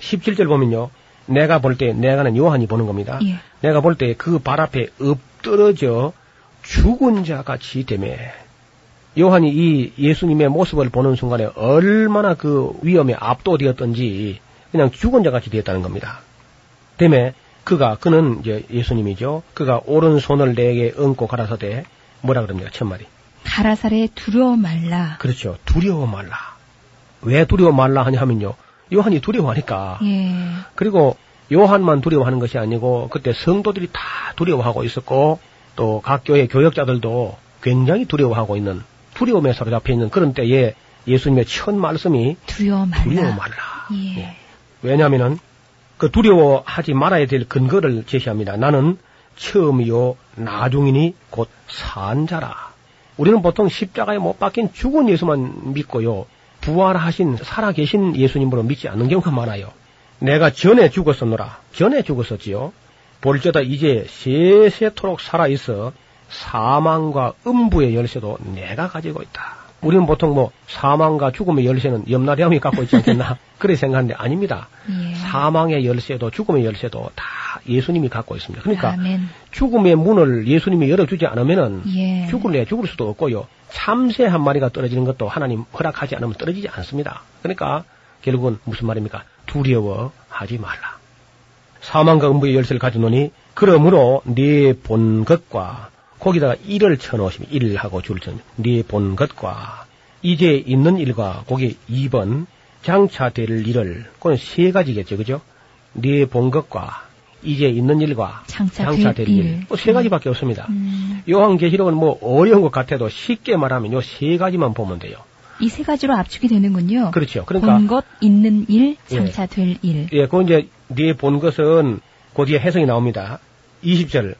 17절 보면요. 내가 볼 때, 내가는 요한이 보는 겁니다. 예. 내가 볼 때 그 발 앞에 엎드러져 죽은 자 같이 되매. 요한이 이 예수님의 모습을 보는 순간에 얼마나 그 위험에 압도되었던지 그냥 죽은 자 같이 되었다는 겁니다. 때문에 그가, 그는 이제 예수님이죠. 그가 오른손을 내게 얹고 가라사대 뭐라 그럽니까? 첫 말이. 가라사대 두려워 말라. 그렇죠. 두려워 말라. 왜 두려워 말라 하냐 하면요. 요한이 두려워하니까. 예. 그리고 요한만 두려워하는 것이 아니고 그때 성도들이 다 두려워하고 있었고 또 각 교회 교역자들도 굉장히 두려워하고 있는 두려움에 사로잡혀 있는 그런 때에 예수님의 첫 말씀이 두려워 말라. 두려워 말라. 예. 예. 왜냐하면은 그 두려워하지 말아야 될 근거를 제시합니다. 나는 처음이요 나중이니 곧 산자라. 우리는 보통 십자가에 못 박힌 죽은 예수만 믿고요. 부활하신 살아계신 예수님으로 믿지 않는 경우가 많아요. 내가 전에 죽었었노라. 전에 죽었었지요. 볼때다 이제 세세토록 살아있어 사망과 음부의 열쇠도 내가 가지고 있다. 우리는 보통 뭐 사망과 죽음의 열쇠는 염라대왕이 갖고 있지 않겠나 그렇게 생각하는데 아닙니다. 예. 사망의 열쇠도 죽음의 열쇠도 다 예수님이 갖고 있습니다. 그러니까 아멘. 죽음의 문을 예수님이 열어주지 않으면은 예. 죽을래 죽을 수도 없고요. 참새 한 마리가 떨어지는 것도 하나님 허락하지 않으면 떨어지지 않습니다. 그러니까 결국은 무슨 말입니까? 두려워하지 말라. 사망과 음부의 열쇠를 가져노니 그러므로 네 본 것과 거기다가 일을 쳐놓으시면 일하고 줄을 쳐놓으면 네 본 것과 이제 있는 일과 거기 2번 장차 될 일을 그건 세 가지겠죠. 그죠? 네 본 것과 이제 있는 일과 장차 될될 일. 일. 뭐세 가지밖에 없습니다. 음, 요한계시록은 뭐 어려운 것 같아도 쉽게 말하면 요 세 가지만 보면 돼요. 이 세 가지로 압축이 되는군요. 그렇죠. 그러니까 본 것, 있는 일, 예. 장차 될 일. 예, 그 이제 네 본 것은 그 뒤에 해석이 나옵니다. 20절.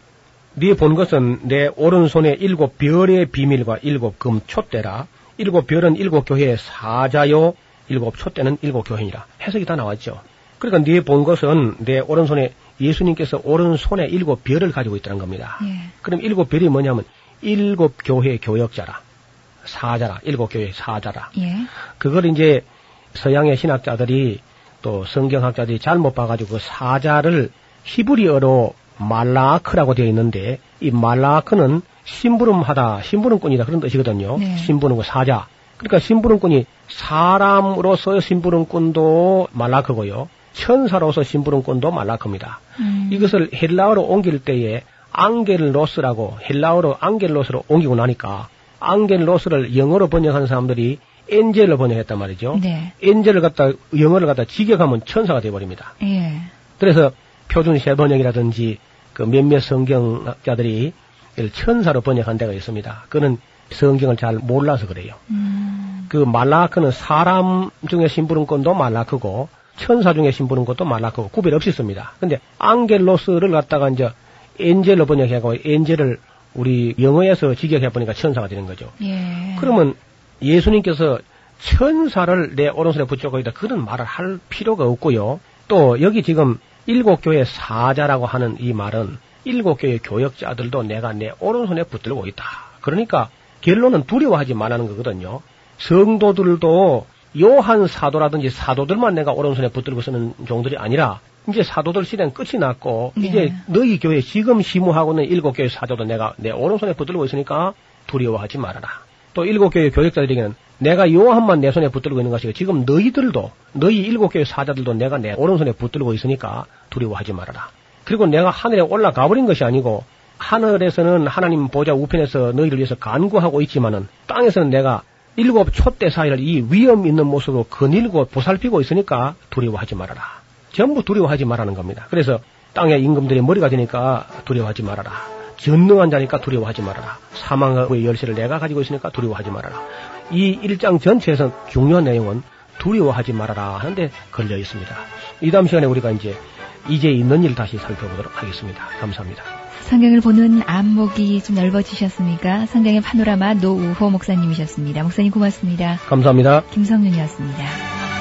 네 본 것은 내 오른손에 일곱 별의 비밀과 일곱 금 촛대라. 일곱 별은 일곱 교회의 사자요. 일곱 촛대는 일곱 교회니라. 해석이 다 나왔죠. 그러니까 네 본 것은 내 오른손에 예수님께서 오른손에 일곱 별을 가지고 있다는 겁니다. 예. 그럼 일곱 별이 뭐냐면 일곱 교회 교역자라. 사자라. 일곱 교회 사자라. 예. 그걸 이제 서양의 신학자들이 또 성경학자들이 잘못 봐가지고 그 사자를 히브리어로 말라크라고 되어 있는데 이 말라크는 심부름하다, 심부름꾼이다 그런 뜻이거든요. 네. 심부름꾼 사자. 그러니까 심부름꾼이 사람으로서 심부름꾼도 말라크고요. 천사로서 심부름꾼도 말라크입니다. 음. 이것을 헬라어로 옮길 때에 앙겔로스라고 헬라어로 앙겔로스로 옮기고 나니까 앙겔로스를 영어로 번역하는 사람들이 엔젤로 번역했단 말이죠. 네. 엔젤을 갖다 영어를 갖다 직역하면 천사가 돼버립니다. 예. 그래서 표준 세 번역이라든지 그 몇몇 성경학자들이 이를 천사로 번역한 데가 있습니다. 그는 성경을 잘 몰라서 그래요. 음. 그 말라크는 사람 중에 심부름꾼도 말라크고 천사 중에 심부름꾼도 말라크고 구별 없이 씁니다. 근데 앙겔로스를 갖다가 이제 엔젤로 번역하고 엔젤을 우리 영어에서 직역해 보니까 천사가 되는 거죠. 예. 그러면 예수님께서 천사를 내 오른손에 붙잡고 있다 그런 말을 할 필요가 없고요. 또 여기 지금 일곱 교회 사자라고 하는 이 말은 일곱 교회 교역자들도 내가 내 오른손에 붙들고 있다. 그러니까 결론은 두려워하지 말라는 거거든요. 성도들도 요한 사도라든지 사도들만 내가 오른손에 붙들고 쓰는 종들이 아니라 이제 사도들 시대는 끝이 났고 네. 이제 너희 교회 지금 시무하고는 일곱 교회 사도도 내가 내 오른손에 붙들고 있으니까 두려워하지 말아라. 또 일곱 교회 교역자들에게는 내가 요한만 내 손에 붙들고 있는 것이고 지금 너희들도 너희 일곱 교회 사자들도 내가 내 오른손에 붙들고 있으니까 두려워하지 말아라. 그리고 내가 하늘에 올라가 버린 것이 아니고 하늘에서는 하나님 보좌 우편에서 너희를 위해서 간구하고 있지만은 땅에서는 내가 일곱 촛대 사이를 이 위험 있는 모습으로 거닐고 보살피고 있으니까 두려워하지 말아라. 전부 두려워하지 말라는 겁니다. 그래서 땅의 임금들이 머리가 되니까 두려워하지 말아라. 전능한 자니까 두려워하지 말아라. 사망의 열쇠를 내가 가지고 있으니까 두려워하지 말아라. 이 일장 전체에서 중요한 내용은 두려워하지 말아라 하는데 걸려 있습니다. 이 다음 시간에 우리가 이제 이제 있는 일 다시 살펴보도록 하겠습니다. 감사합니다. 성경을 보는 안목이 좀 넓어지셨습니까? 성경의 파노라마 노우호 목사님이셨습니다. 목사님 고맙습니다. 감사합니다. 김성윤이었습니다.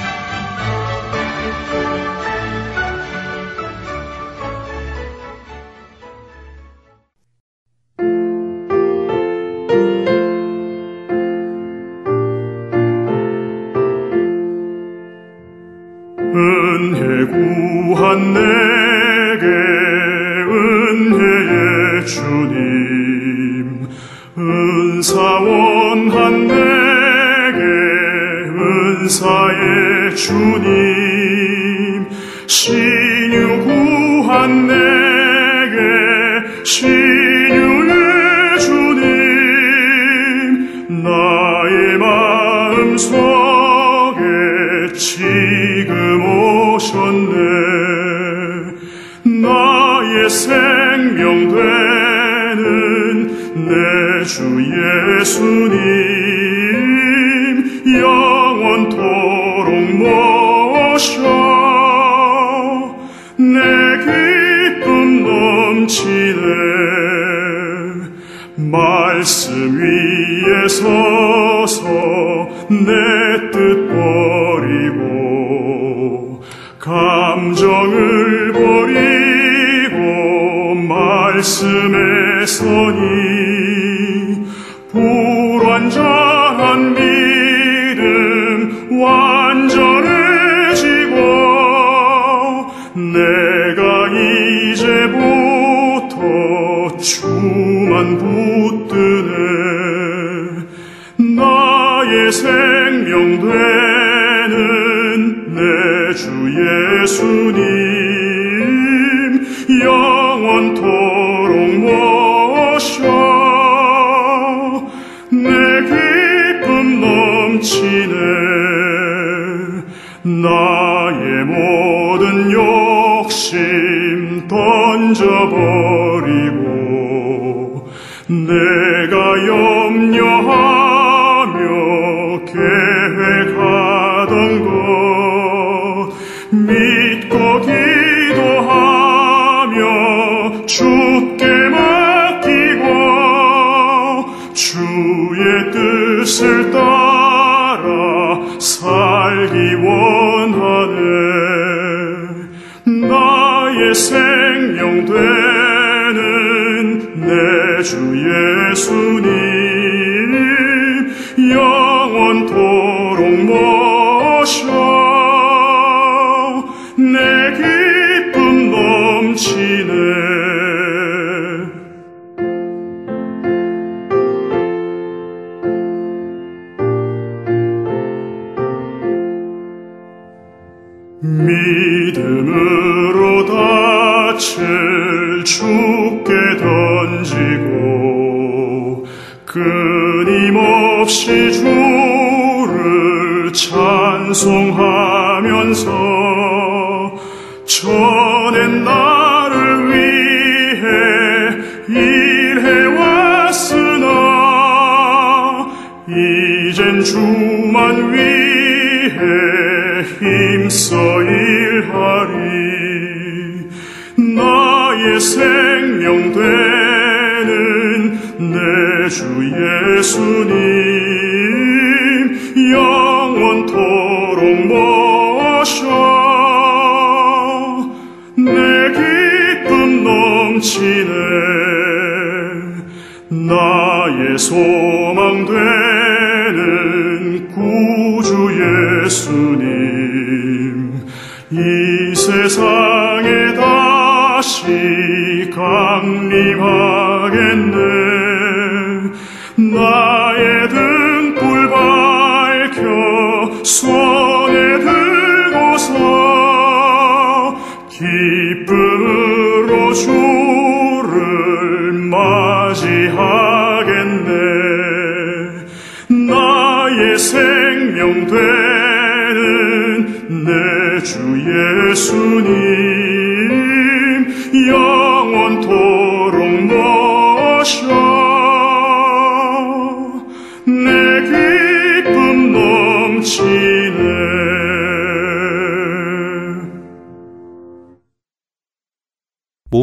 주님 신유 구한 내게 신유의 주님 나의 마음 속에 지금 오셨네. 나의 생명 되는 내 주 예수님 내 기쁨 넘치네. 말씀 위에 서서 내 뜻 버리고 감정을 버리고 말씀에 서니 주만 붙드네 나의 생명 되는 내 주 예수님 영원토록 모셔 내 기쁨 넘치네. 나의 모든 욕심 던져버리고 내가 염려하며 계획하던 것 믿고 기도하며 주께 맡기고 주의 뜻을 따라 주 예수님 영원토록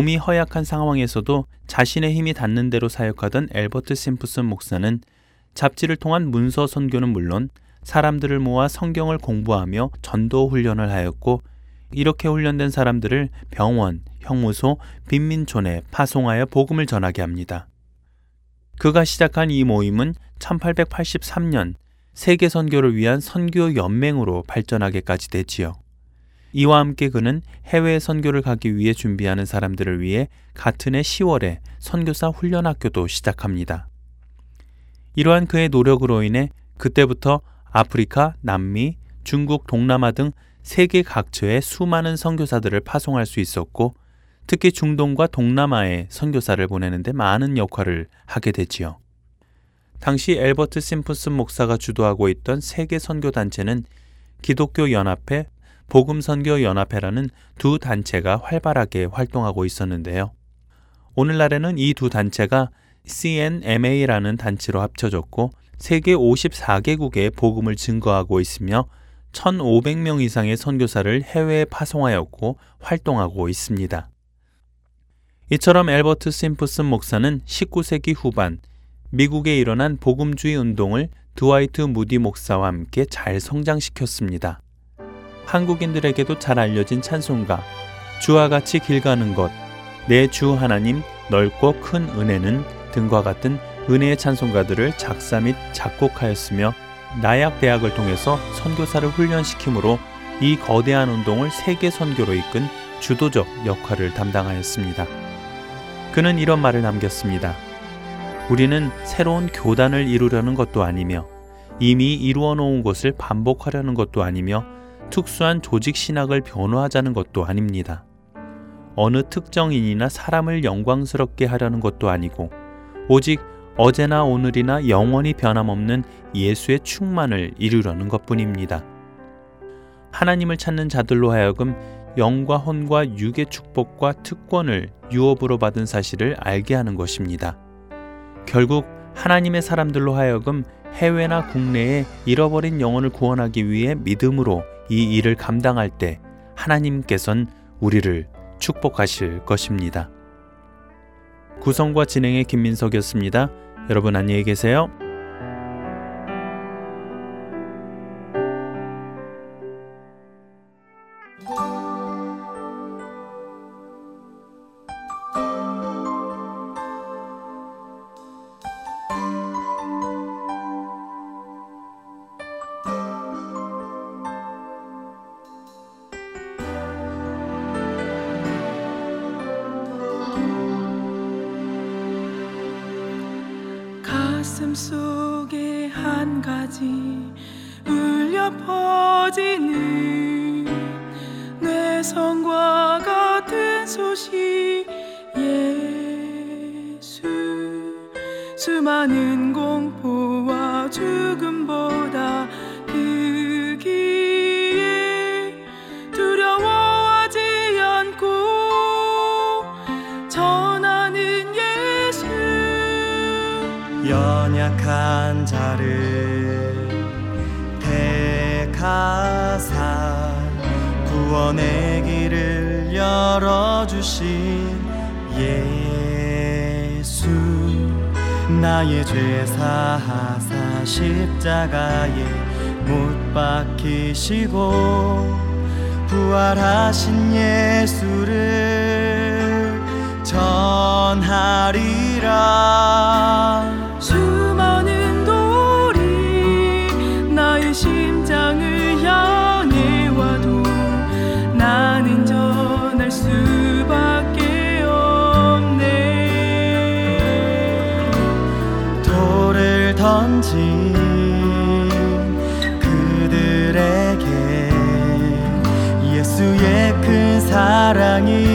몸이 허약한 상황에서도 자신의 힘이 닿는 대로 사역하던 엘버트 심프슨 목사는 잡지를 통한 문서 선교는 물론 사람들을 모아 성경을 공부하며 전도 훈련을 하였고 이렇게 훈련된 사람들을 병원, 형무소, 빈민촌에 파송하여 복음을 전하게 합니다. 그가 시작한 이 모임은 1883년 세계 선교를 위한 선교 연맹으로 발전하게까지 됐지요. 이와 함께 그는 해외 선교를 가기 위해 준비하는 사람들을 위해 같은 해 10월에 선교사 훈련학교도 시작합니다. 이러한 그의 노력으로 인해 그때부터 아프리카, 남미, 중국, 동남아 등 세계 각처에 수많은 선교사들을 파송할 수 있었고 특히 중동과 동남아에 선교사를 보내는데 많은 역할을 하게 되지요. 당시 엘버트 심프슨 목사가 주도하고 있던 세계 선교 단체는 기독교 연합회, 복음 선교 연합회라는 두 단체가 활발하게 활동하고 있었는데요. 오늘날에는 이 두 단체가 CNMA라는 단체로 합쳐졌고 세계 54개국에 복음을 증거하고 있으며 1,500명 이상의 선교사를 해외에 파송하였고 활동하고 있습니다. 이처럼 엘버트 심프슨 목사는 19세기 후반 미국에 일어난 복음주의 운동을 드와이트 무디 목사와 함께 잘 성장시켰습니다. 한국인들에게도 잘 알려진 찬송가 주와 같이 길 가는 것, 내 주 하나님 넓고 큰 은혜는 등과 같은 은혜의 찬송가들을 작사 및 작곡하였으며 나약 대학을 통해서 선교사를 훈련시키므로 이 거대한 운동을 세계 선교로 이끈 주도적 역할을 담당하였습니다. 그는 이런 말을 남겼습니다. 우리는 새로운 교단을 이루려는 것도 아니며 이미 이루어 놓은 것을 반복하려는 것도 아니며 특수한 조직 신학을 변화하자는 것도 아닙니다. 어느 특정인이나 사람을 영광스럽게 하려는 것도 아니고 오직 어제나 오늘이나 영원히 변함없는 예수의 충만을 이루려는 것뿐입니다. 하나님을 찾는 자들로 하여금 영과 혼과 육의 축복과 특권을 유업으로 받은 사실을 알게 하는 것입니다. 결국 하나님의 사람들로 하여금 해외나 국내에 잃어버린 영혼을 구원하기 위해 믿음으로 이 일을 감당할 때 하나님께선 우리를 축복하실 것입니다. 구성과 진행의 김민석이었습니다. 여러분 안녕히 계세요. 내 길을 열어주신 예수. 나의 죄 사하사 십자가에 못 박히시고 부활하신 예수를 전하리라. 주 사랑이